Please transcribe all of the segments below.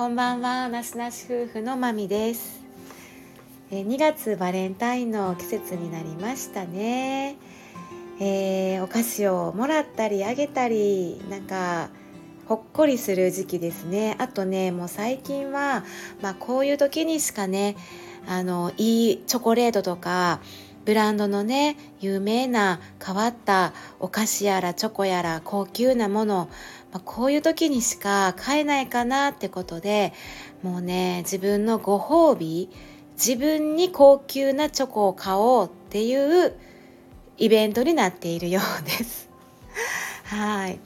こんばんは。なしなし夫婦のまみです。2月バレンタインの季節になりましたね、えー、お菓子をもらったりあげたりなんかほっこりする時期ですね。あとねもう最近は、まあ、こういう時にしかねあのいいチョコレートとかブランドのね有名な変わったお菓子やらチョコやら高級なものまあ、こういう時にしか買えないかなってことでもうね自分のご褒美自分に高級なチョコを買おうっていうイベントになっているようです。はい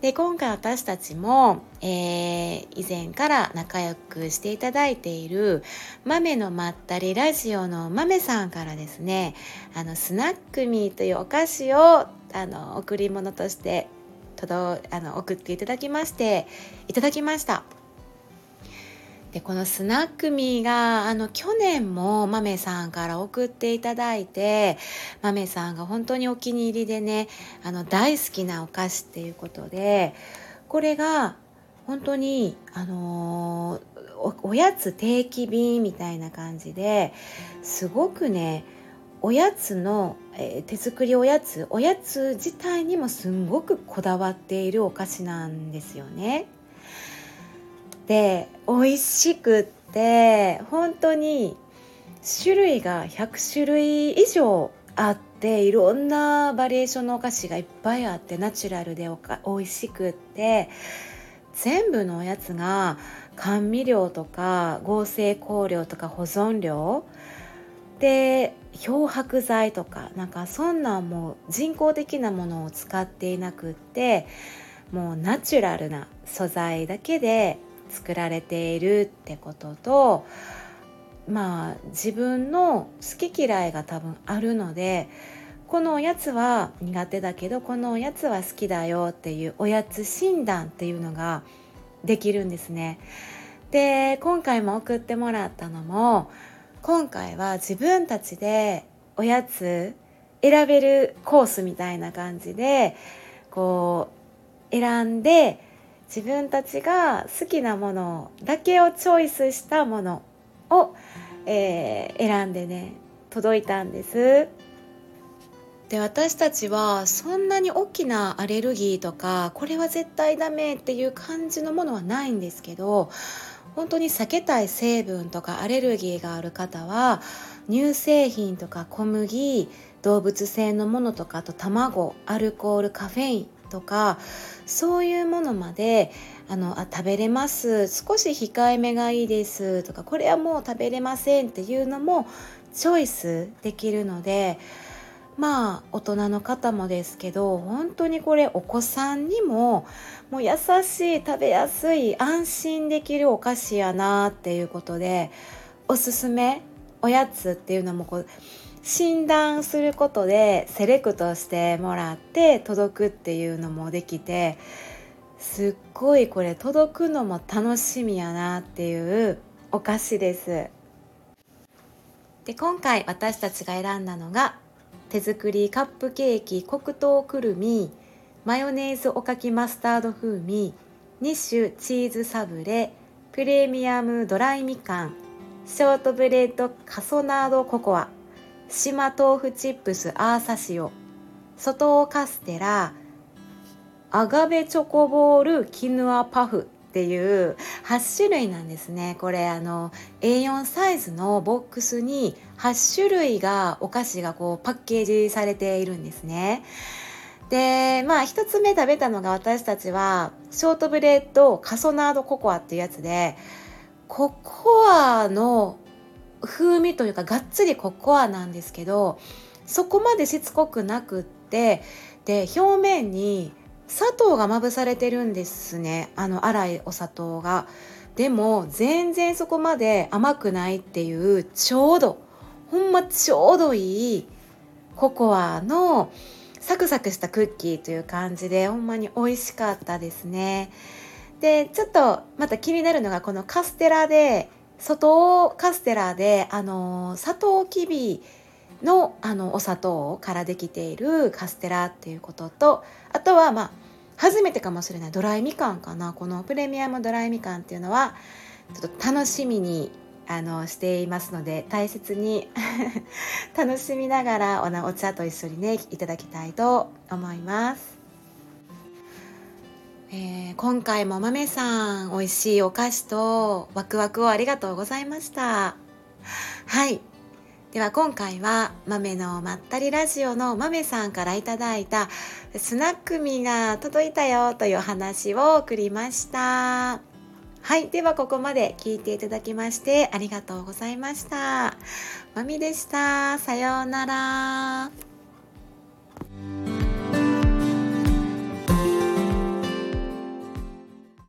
で今回私たちも、えー、以前から仲良くしていただいている豆のまったりラジオの豆さんからですねあのスナックミーというお菓子をあの贈り物として届あの送っていただきましていただきました。でこのスナックミーがあの去年もマメさんから送っていただいてマメさんが本当にお気に入りでねあの大好きなお菓子っていうことでこれが本当にあのおおやつ定期便みたいな感じですごくねおやつの、えー、手作りおやつおやつ自体にもすんごくこだわっているお菓子なんですよね。で美味しくって本当に種類が100種類以上あっていろんなバリエーションのお菓子がいっぱいあってナチュラルでおか美味しくって全部のおやつが甘味料とか合成香料とか保存料で漂白剤とかなんかそんなんもう人工的なものを使っていなくってもうナチュラルな素材だけで作られているってこととまあ自分の好き嫌いが多分あるのでこのおやつは苦手だけどこのおやつは好きだよっていうおやつ診断っていうのができるんですね。で今回も送ってもらったのも今回は自分たちでおやつ選べるコースみたいな感じでこう選んで自分たちが好きなものだけをチョイスしたものを、えー、選んでね届いたんです。で私たちはそんなに大きなアレルギーとかこれは絶対ダメっていう感じのものはないんですけど本当に避けたい成分とかアレルギーがある方は乳製品とか小麦動物性のものとかあと卵アルコールカフェインとかそういうものまであのあ食べれます。少し控えめがいいです。とかこれはもう食べれませんっていうのもチョイスできるのでまあ大人の方もですけど本当にこれお子さんにももう優しい食べやすい安心できるお菓子やなっていうことでおすすめおやつっていうのもこう診断することでセレクトしてもらって届くっていうのもできてすっごいこれ届くのも楽しみやなっていうお菓子です。で今回私たちが選んだのが手作りカップケーキ黒糖くるみマヨネーズおかきマスタード風味2種チーズサブレプレミアムドライみかんショートブレッドカソナードココア島豆腐チップスアーサ塩外カステラ。アガベチョコボールキヌアパフっていう8種類なんですね。これあの A4 サイズのボックスに8種類がお菓子がこうパッケージされているんですね。でまあ1つ目食べたのが私たちはショートブレッドカソナードココアっていうやつでココアの風味というかがっつりココアなんですけどそこまでしつこくなくってで表面に砂糖がまぶされてるんですね。あの粗いお砂糖が。でも全然そこまで甘くないっていうちょうどほんまちょうどいいココアのサクサクしたクッキーという感じでほんまに美味しかったですね。でちょっとまた気になるのがこのカステラで外カステラであの砂糖きびのあのお砂糖からできているカステラっていうこととあとはまあ初めてかもしれないドライみかんかなこのプレミアムドライみかんっていうのはちょっと楽しみにあのしていますので大切に 楽しみながらおお茶と一緒にねいただきたいと思います。えー、今回も豆さん美味しいお菓子とワクワクをありがとうございました。はい。では今回は豆のまったりラジオの豆さんからいただいたスナックミが届いたよという話を送りました。はい。ではここまで聞いていただきましてありがとうございました。まみでした。さようなら。